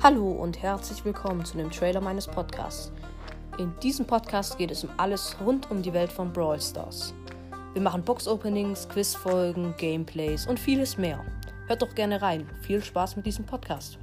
Hallo und herzlich willkommen zu dem Trailer meines Podcasts. In diesem Podcast geht es um alles rund um die Welt von Brawl Stars. Wir machen Box-Openings, Quizfolgen, Gameplays und vieles mehr. Hört doch gerne rein. Viel Spaß mit diesem Podcast.